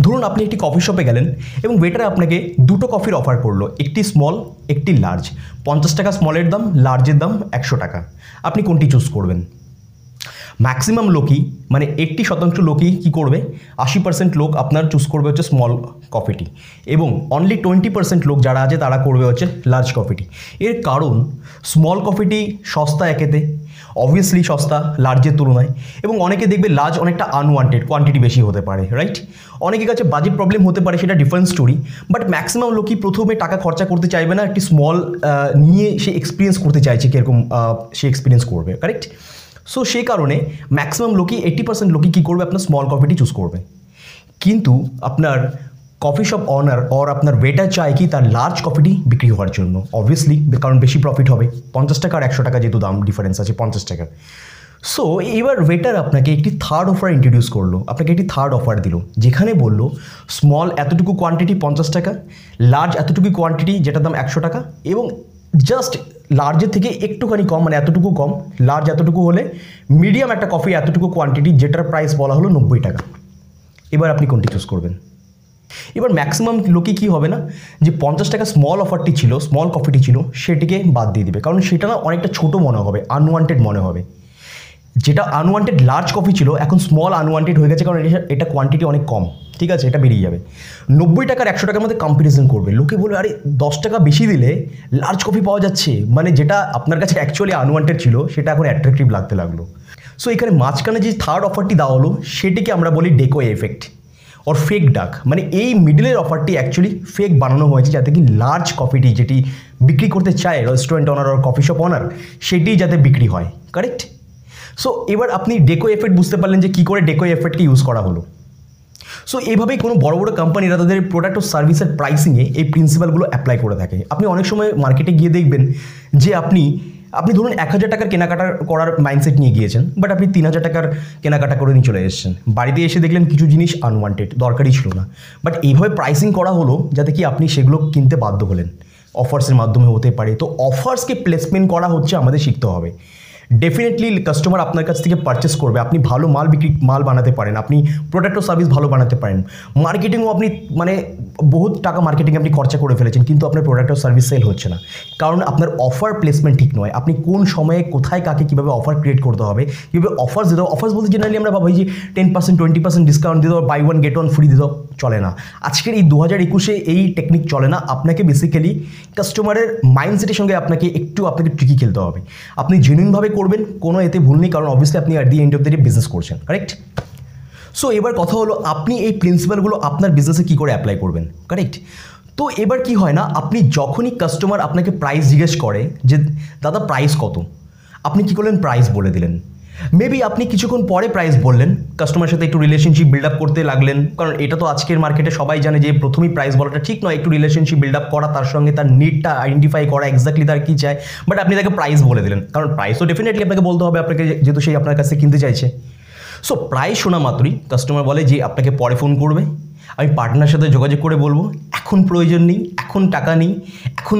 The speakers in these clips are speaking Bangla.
ধরুন আপনি একটি কফি শপে গেলেন এবং ওয়েটার আপনাকে দুটো কফির অফার করল, একটি স্মল একটি লার্জ পঞ্চাশ টাকা স্মলের দাম লার্জের দাম একশো টাকা। আপনি কোনটি চুজ করবেন? ম্যাক্সিমাম লোকই মানে এইট্টি শতাংশ লোকই কী করবে? আশি পার্সেন্ট লোক আপনার চুজ করবে হচ্ছে স্মল কফিটি এবং অনলি টোয়েন্টি পার্সেন্ট লোক যারা আছে তারা করবে হচ্ছে লার্জ কফিটি এর কারণ স্মল কফিটি সস্তা একেতে। অবভিয়াসলি সস্তা লার্জের তুলনায়, এবং অনেকে দেখবে লার্জ অনেকটা আনওয়ান্টেড কোয়ান্টিটি বেশি হতে পারে রাইট অনেকের কাছে বাজেট প্রবলেম হতে পারে, সেটা ডিফারেন্ট স্টোরি বাট ম্যাক্সিমাম লোকই প্রথমে টাকা খরচা করতে চাইবে না, একটি স্মল নিয়ে সে এক্সপিরিয়েন্স করতে চাইছে কীরকম সে এক্সপিরিয়েন্স করবে কারেক্ট সো সেই কারণে ম্যাক্সিমাম লোকই এইট্টি পার্সেন্ট লোকই কী করবে? আপনার স্মল কফিটি চুজ করবে। কিন্তু আপনার কফি শপ অনার অর আপনার ওয়েটার চায় কি তার লার্জ কফিটি বিক্রি হওয়ার জন্য। অবভিয়াসলি কারণ বেশি প্রফিট হবে। পঞ্চাশ টাকা আর একশো টাকা যেহেতু দাম ডিফারেন্স আছে, পঞ্চাশ টাকার। সো এবার ওয়েটার আপনাকে একটি থার্ড অফার ইন্ট্রোডিউস করল। আপনাকে একটি থার্ড অফার দিল, যেখানে বলল স্মল এতটুকু কোয়ান্টিটি পঞ্চাশ টাকা লার্জ এতটুকু কোয়ান্টিটি যেটার দাম একশো টাকা এবং জাস্ট লার্জের থেকে একটুখানি কম মানে এতটুকু কম লার্জ এতটুকু হলে মিডিয়াম একটা কফি এতটুকু কোয়ান্টিটি যেটার প্রাইস বলা হলো নব্বই টাকা। এবার আপনি কোনটি চুজ করবেন? এবার ম্যাক্সিমাম লোকে কি হবে না? যে পঞ্চাশ টাকা স্মল অফারটি ছিল স্মল কফিটি ছিল, সেটিকে বাদ দিয়ে দিবে। কারণ সেটা না অনেকটা ছোট মনে হবে আনওয়ান্টেড মনে হবে। যেটা আনওয়ান্টেড লার্জ কফি ছিল, এখন স্মল আনওয়ান্টেড হয়ে গেছে, কারণ এটা- এটা কোয়ান্টিটি অনেক কম। ঠিক আছে? এটা বেরিয়ে যাবে। নব্বই টাকার একশো টাকার মধ্যে কম্পারিজন করবে। লোকে বলবে, আরে, দশ টাকা বেশি দিলে লার্জ কফি পাওয়া যাচ্ছে। মানে যেটা আপনার কাছে অ্যাকচুয়ালি আনওয়ান্টেড ছিল, সেটা এখন অ্যাট্রাকটিভ লাগতে লাগল। সো এখানে মাঝখানে যে থার্ড অফারটি দেওয়া হলো, সেটিকে আমরা বলি ডেকো এফেক্ট ওর ফেক ডাক মানে এই মিডলের অফারটি অ্যাকচুয়ালি ফেক বানানো হয়েছে যাতে কি লার্জ কফিটি যেটি বিক্রি করতে চায় রেস্টুরেন্ট অনার আর কফি শপ অনার সেটি যাতে বিক্রি হয়। কারেক্ট সো এবার আপনি ডেকো এফেক্ট বুঝতে পারলেন যে কী করে ডেকো এফেক্টকে ইউজ করা হলো। সো এইভাবেই কোনো বড় বড় কোম্পানিরা তাদের প্রোডাক্ট ও সার্ভিসের প্রাইসিংয়ে এই প্রিন্সিপালগুলো অ্যাপ্লাই করে থাকে। আপনি অনেক সময় মার্কেটে গিয়ে দেখবেন যে আপনি আপনি ধরুন এক হাজার টাকার কেনাকাটা করার মাইন্ডসেট নিয়ে গিয়েছেন বাট আপনি তিন হাজার টাকার কেনাকাটা করে নিয়ে চলে এসেছেন। বাড়িতে এসে দেখলেন কিছু জিনিস আনওয়ান্টেড দরকারই ছিল না। বাট এইভাবে প্রাইসিং করা হলো যাতে কি আপনি সেগুলো কিনতে বাধ্য হলেন। অফার্সের মাধ্যমে হতে পারে। তো অফার্সকে প্লেসমেন্ট করা হচ্ছে আমাদের শিখতে হবে। ডেফিনেটলি কাস্টমার আপনার কাছ থেকে পারচেস করবে। আপনি ভালো মাল বিক্রি, মাল বানাতে পারেন। আপনি প্রোডাক্ট ও সার্ভিস ভালো বানাতে পারেন। মার্কেটিংও আপনি মানে বহুত টাকা মার্কেটিং আপনি খরচা করে ফেলেছেন, কিন্তু আপনার প্রোডাক্ট ও সার্ভিস সেল হচ্ছে না। কারণ আপনার অফার প্লেসমেন্ট ঠিক নয়। আপনি কোন সময়ে কোথায় কাকে কীভাবে অফার ক্রিয়েট করতে হবে, কীভাবে অফার্স দিতে হবে। অফার্স বলতে জেনারেলি আমরা ভাবি যে ten percent twenty percent discount দিতে buy one get one free দিতে চলে না। আজকের এই দু হাজার একুশে এই টেকনিক চলে না। আপনাকে বেসিক্যালি কাস্টমারের মাইন্ডসেটের সঙ্গে আপনাকে একটু, আপনাকে ট্রিকি খেলতে হবে। আপনি জেনুইনভাবে করবেন, কোনো এতে ভুল নেই, কারণ অবভিয়াসলি আপনি at the end of the day business করছেন কারেক্ট সো এবার কথা হলো, আপনি এই প্রিন্সিপালগুলো আপনার বিজনেসে কী করে অ্যাপ্লাই করবেন কারেক্ট তো এবার কি হয় না, আপনি যখনই কাস্টমার আপনাকে প্রাইস জিজ্ঞেস করে যে, দাদা প্রাইস কত? আপনি কি করলেন? প্রাইস বলে দিলেন। মেবি আপনি কিছুক্ষণ পরে প্রাইস বললেন কাস্টমার সাথে একটু রিলেশনশিপ বিল্ড আপ করতে লাগলেন, কারণ এটা তো আজকের মার্কেটে সবাই জানে যে প্রথমেই প্রাইস বলাটা ঠিক নয়, একটু রিলেশনশিপ বিল্ড আপ করা, তার সঙ্গে তার নিডটা আইডেন্টিফাই করা এক্স্যাক্টলি তার কী চায়। বাট আপনি তাকে প্রাইস বলে দিলেন, কারণ প্রাইস তো ডেফিনেটলি আপনাকে বলতে হবে, আপনাকে যেহেতু সেই আপনার কাছে কিনতে চাইছে। সো প্রায় শোনা মাত্রই কাস্টমার বলে যে আপনাকে পরে ফোন করবে। আমি পার্টনার সাথে যোগাযোগ করে বলব, এখন প্রয়োজন নেই, এখন টাকা নেই, এখন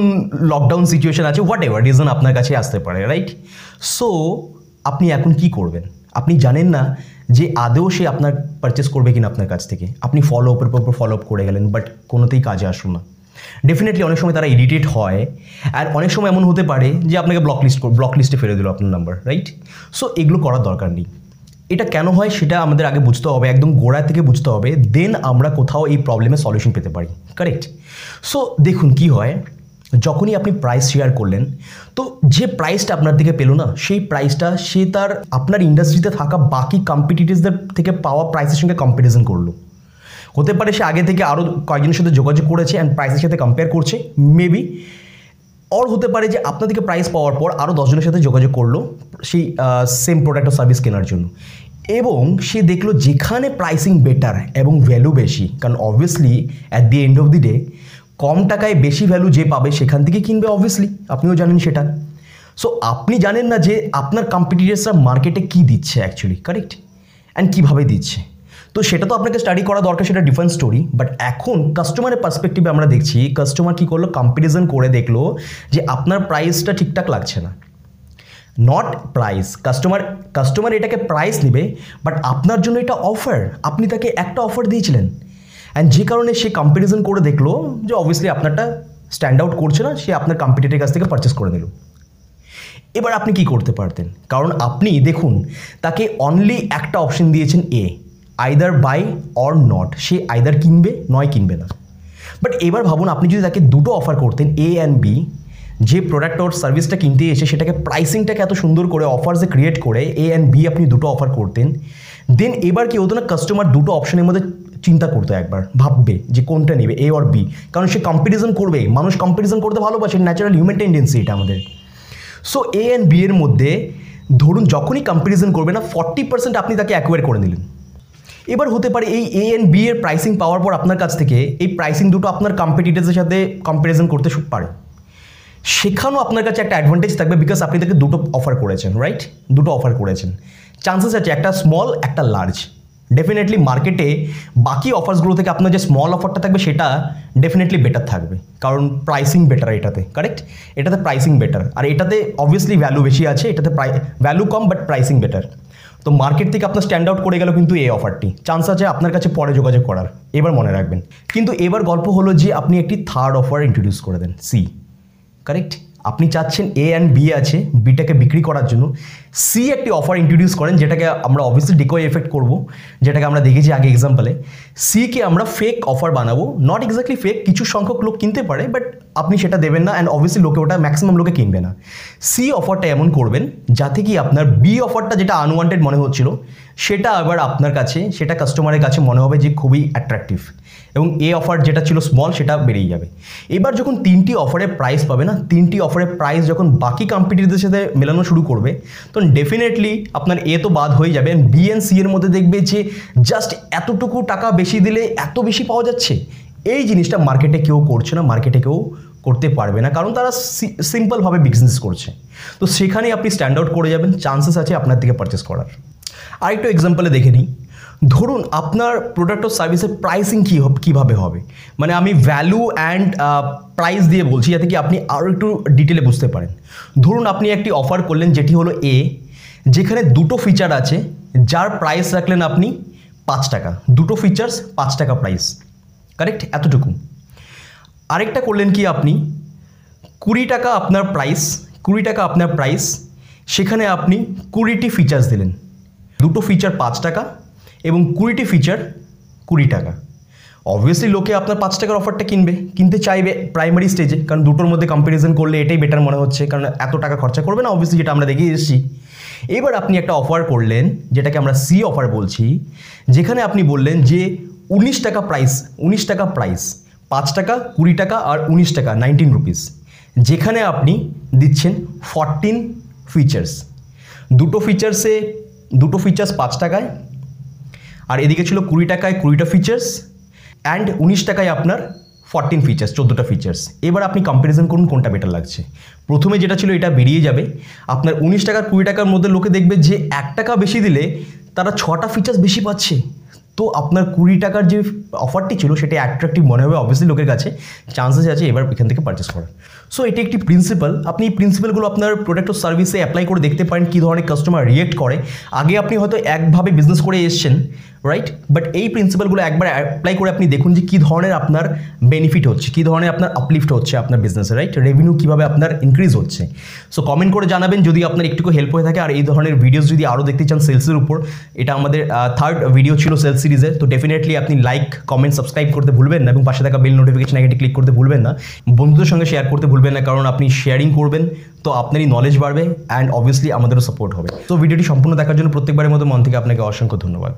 লকডাউন সিচুয়েশন আছে হোয়াট এভার রিজন আপনার কাছে আসতে পারে রাইট সো আপনি এখন কি করবেন? আপনি জানেন না যে আদেও সে আপনার পারচেস করবে কিনা আপনার কাছ থেকে। আপনি ফলো আপের পর ফলো আপ করে গেলেন বাট কোনোতেই কাজে আসলো না। ডেফিনেটলি অনেক সময় তারা ইরিটেট হয়, আর অনেক সময় এমন হতে পারে যে আপনাকে ব্লক লিস্ট ব্লক লিস্টে ফেলে দিল আপনার নাম্বার রাইট সো এগুলো করার দরকার নেই। এটা কেন হয় সেটা আমাদের আগে বুঝতে হবে, একদম গোড়া থেকে বুঝতে হবে দেন আমরা কোথাও এই প্রবলেমের সলিউশন পেতে পারি কারেক্ট সো দেখুন কি হয় যখনই আপনি প্রাইস শেয়ার করলেন, তো যে প্রাইসটা আপনার দিকে পেল না, সেই প্রাইসটা সে তার আপনার ইন্ডাস্ট্রিতে থাকা বাকি কম্পিটিটিভসদের থেকে পাওয়া প্রাইসের সঙ্গে কম্পারিজন করল। হতে পারে সে আগে থেকে আরও কয়েকজনের সাথে যোগাযোগ করেছে অ্যান্ড প্রাইসের সাথে কম্পেয়ার করছে মেবি অর হতে পারে যে আপনার থেকে প্রাইস পাওয়ার পর আরও দশজনের সাথে যোগাযোগ করল সেই সেম প্রোডাক্ট ও সার্ভিস কেনার জন্য। এবং সে দেখল যেখানে প্রাইসিং বেটার এবং ভ্যালু বেশি, কারণ obviously at the end of the day কম টাকায় বেশি ভ্যালু যে পাবে সেখান থেকে কিনবে অবভিয়াসলি আপনিও জানেন সেটা। সো আপনি জানেন না যে আপনার কম্পিটিটার্সরা মার্কেটে কী দিচ্ছে অ্যাকচুয়ালি কারেক্ট অ্যান্ড কীভাবে দিচ্ছে? তো সেটা তো আপনাকে স্টাডি করা দরকার, সেটা ডিফারেন্ট স্টোরি বাট এখন কাস্টমারের পার্সপেক্টিভে আমরা দেখছি কাস্টমার কী করল? কম্পারিজন করে দেখল যে আপনার প্রাইসটা ঠিকঠাক লাগছে না। নট প্রাইস কাস্টমার কাস্টমার এটাকে প্রাইস নেবে বাট আপনার জন্য এটা অফার আপনি তাকে একটা অফার দিয়েছিলেন। অ্যান্ড যে কারণে সে কম্প্যারিজন করে দেখল যে অবভিয়াসলি আপনারটা স্ট্যান্ড আউট করছে না, সে আপনার কম্পিটিটের কাছ থেকে পারচেস করে নিল। এবার আপনি কি করতে পারতেন? কারণ আপনি, দেখুন, তাকে অনলি একটা অপশন দিয়েছেন এ আইদার বাই অর নট সে আইদার কিনবে, নয় কিনবে না। বাট এবার ভাবুন, আপনি যদি তাকে দুটো অফার করতেন এ অ্যান্ড বি যে প্রোডাক্ট ওর সার্ভিসটা কিনতে এসে সেটাকে প্রাইসিংটাকে এত সুন্দর করে অফার্সে ক্রিয়েট করে এ অ্যান্ড বি আপনি দুটো অফার করতেন দেন এবার কি হতো না কাস্টমার দুটো অপশনের মধ্যে চিন্তা করতো একবার, ভাববে যে কোনটা নেবে এ অর বি কারণ সে কম্পিটিশন করবে, মানুষ কম্পিটিশন করতে ভালোবাসে ন্যাচারাল হিউম্যান টেন্ডেন্সি এটা আমাদের। সো এ অ্যান্ড বি এর মধ্যে ধরুন যখনই কম্প্যারিজন করবে না ফর্টি পার্সেন্ট আপনি তাকে অ্যাকোয়ার করে নিলেন। এবার হতে পারে এই এ অ্যান্ড বি এর প্রাইসিং পাওয়ার পর আপনার কাছ থেকে, এই প্রাইসিং দুটো আপনার কম্পিটিটার্সের সাথে কম্প্যারিজন করতে পারে। সেখানেও আপনার কাছে একটা অ্যাডভান্টেজ থাকবে বিকজ আপনি তাকে দুটো অফার করেছেন রাইট দুটো অফার করেছেন। চান্সেস আছে একটা স্মল একটা লার্জ ডেফিনেটলি মার্কেটে বাকি অফার্সগুলো থেকে আপনার যে স্মল অফারটা থাকবে সেটা ডেফিনেটলি বেটার থাকবে। কারণ প্রাইসিং বেটার এটাতে কারেক্ট এটাতে প্রাইসিং বেটার আর এটাতে অবভিয়াসলি ভ্যালু বেশি আছে, এটাতে ভ্যালু কম বাট প্রাইসিং বেটার তো মার্কেট থেকে আপনার স্ট্যান্ড আউট করে গেল কিন্তু এই অফারটি চান্স আছে আপনার কাছে পরে যোগাযোগ করার, এবার মনে রাখবেন। কিন্তু এবার গল্প হলো যে আপনি একটি থার্ড অফার ইন্ট্রোডিউস করে দেন সি কারেক্ট আপনি চাচ্ছেন এ অ্যান্ড বি আছে বিটাকে বিক্রি করার জন্য সি একটি অফার ইন্ট্রোডিউস করেন, যেটাকে আমরা অবভিয়াসলি ডিকো এফেক্ট করব, যেটাকে আমরা দেখেছি আগে এক্সাম্পলে সিকে আমরা ফেক অফার বানাবো নট এক্স্যাক্টলি ফেক কিছু সংখ্যক লোক কিনতে পারে বাট আপনি সেটা দেবেন না অ্যান্ড অবভিয়াসলি লোকে ওটা ম্যাক্সিমাম লোকে কিনবে না। সি অফারটা এমন করবেন, যাতে কি আপনার বি অফারটা যেটা আনওয়ান্টেড মনে হচ্ছিল, সেটা আবার আপনার কাছে, সেটা কাস্টমারের কাছে মনে হবে যে খুবই অ্যাট্রাকটিভ এবং এ অফার যেটা ছিল স্মল সেটা বেরিয়ে যাবে। এবার যখন তিনটি অফারের প্রাইস পাবে না, তিনটি অফারের প্রাইস যখন বাকি কম্পিটিটরদের সাথে মেলানো শুরু করবে তখন ডেফিনেটলি আপনার এ তো বাদ হয়ে যাবে। বি এন্ড সি এর মধ্যে দেখবে যে জাস্ট এতটুকু টাকা বেশি দিলে এত বেশি পাওয়া যাচ্ছে? এই জিনিসটা মার্কেটে কেউ করছে না মার্কেটে কেউ করতে পারবে না, কারণ তারা সিম্পলভাবে বিজনেস করছে। তো সেখানে আপনি স্ট্যান্ড আউট করে যাবেন চান্সেস আছে আপনার থেকে পারচেস করার। আরেকটু এক্সাম্পলে দেখে নিই। ধরুন আপনার প্রোডাক্ট ও সার্ভিসের প্রাইসিং কী কীভাবে হবে? মানে আমি ভ্যালু অ্যান্ড প্রাইস দিয়ে বলছি, যাতে কি আপনি আরও একটু ডিটেলে বুঝতে পারেন। ধরুন আপনি একটি অফার করলেন, যেটি হলো এ যেখানে দুটো ফিচার আছে, যার প্রাইস রাখলেন আপনি পাঁচ টাকা। দুটো ফিচার্স পাঁচ টাকা প্রাইস কারেক্ট এতটুকু। আরেকটা করলেন কি আপনি? কুড়ি টাকা আপনার প্রাইস কুড়ি টাকা আপনার প্রাইস সেখানে আপনি কুড়িটি ফিচার্স দিলেন। দুটো ফিচার পাঁচ টাকা এবং কুড়িটি ফিচার কুড়ি টাকা। অবভিয়াসলি লোকে আপনার পাঁচ টাকার অফারটা কিনবে, কিনতে চাইবে প্রাইমারি স্টেজে কারণ দুটোর মধ্যে কম্প্যারিজন করলে এটাই বেটার মনে হচ্ছে, কারণ এত টাকা খরচা করবে না অবভিয়াসলি যেটা আমরা দেখে এসেছি। এবার আপনি একটা অফার করলেন, যেটাকে আমরা সি অফার বলছি, যেখানে আপনি বললেন যে উনিশ টাকা প্রাইস উনিশ টাকা প্রাইস পাঁচ টাকা, কুড়ি টাকা আর উনিশ টাকা নাইনটিন রুপিস যেখানে আপনি দিচ্ছেন ফরটিন ফিচার্স দুটো ফিচার্সে দুটো ফিচার্স পাঁচ টাকায়, আর এদিকে ছিল কুড়ি টাকায় কুড়িটা ফিচার্স অ্যান্ড উনিশ টাকায় আপনার ফরটিন ফিচার্স চোদ্দোটা ফিচার্স এবার আপনি কম্প্যারিজন করুন কোনটা বেটার লাগছে। প্রথমে যেটা ছিল এটা বেরিয়ে যাবে। আপনার উনিশ টাকা কুড়ি টাকার মধ্যে লোকে দেখবে যে এক টাকা বেশি দিলে তারা ছটা ফিচার্স বেশি পাচ্ছে। তো আপনার কুড়ি টাকার যে অফারটি ছিল, সেটা অ্যাট্রাকটিভ মনে হবে অবভিয়াসলি লোকের কাছে। চান্সেস আছে এবার এখান থেকে পারচেস করার। সো এটি একটি প্রিন্সিপাল আপনি এই প্রিন্সিপালগুলো আপনার প্রোডাক্ট ও সার্ভিসে অ্যাপ্লাই করে দেখতে পারেন, কী ধরনের কাস্টমার রিয়েক্ট করে। আগে আপনি হয়তো একভাবে বিজনেস করে এসছেন রাইট বাট এই প্রিন্সিপালগুলো একবার অ্যাপ্লাই করে আপনি দেখুন যে কী ধরনের আপনার বেনিফিট হচ্ছে, কী ধরনের আপনার আপলিফ্ট হচ্ছে আপনার বিজনেসে রাইট রেভিনিউ কীভাবে আপনার ইনক্রিজ হচ্ছে। সো কমেন্ট করে জানাবেন যদি আপনার একটুকু হেল্প হয়ে থাকে, আর এই ধরনের ভিডিওস যদি আরও দেখতে চান সেলসের উপর, এটা আমাদের থার্ড ভিডিও ছিল সেলস সিরিজে তো ডেফিনেটলি আপনি লাইক কমেন্ট সাবস্ক্রাইব করতে ভুলবেন না এবং পাশে থাকা বেল নোটিফিকেশন আইকনটি ক্লিক করতে ভুলবেন না। বন্ধুদের সঙ্গে শেয়ার করতে ভুলবেন না, কারণ আপনি শেয়ারিং করবেন, তো আপনারই নলেজ বাড়বে অ্যান্ড অবভিয়াসলি আমাদেরও সাপোর্ট হবে। তো ভিডিওটি সম্পূর্ণ দেখার জন্য প্রত্যেকবারের মতো মন থেকে আপনাকে অসংখ্য ধন্যবাদ।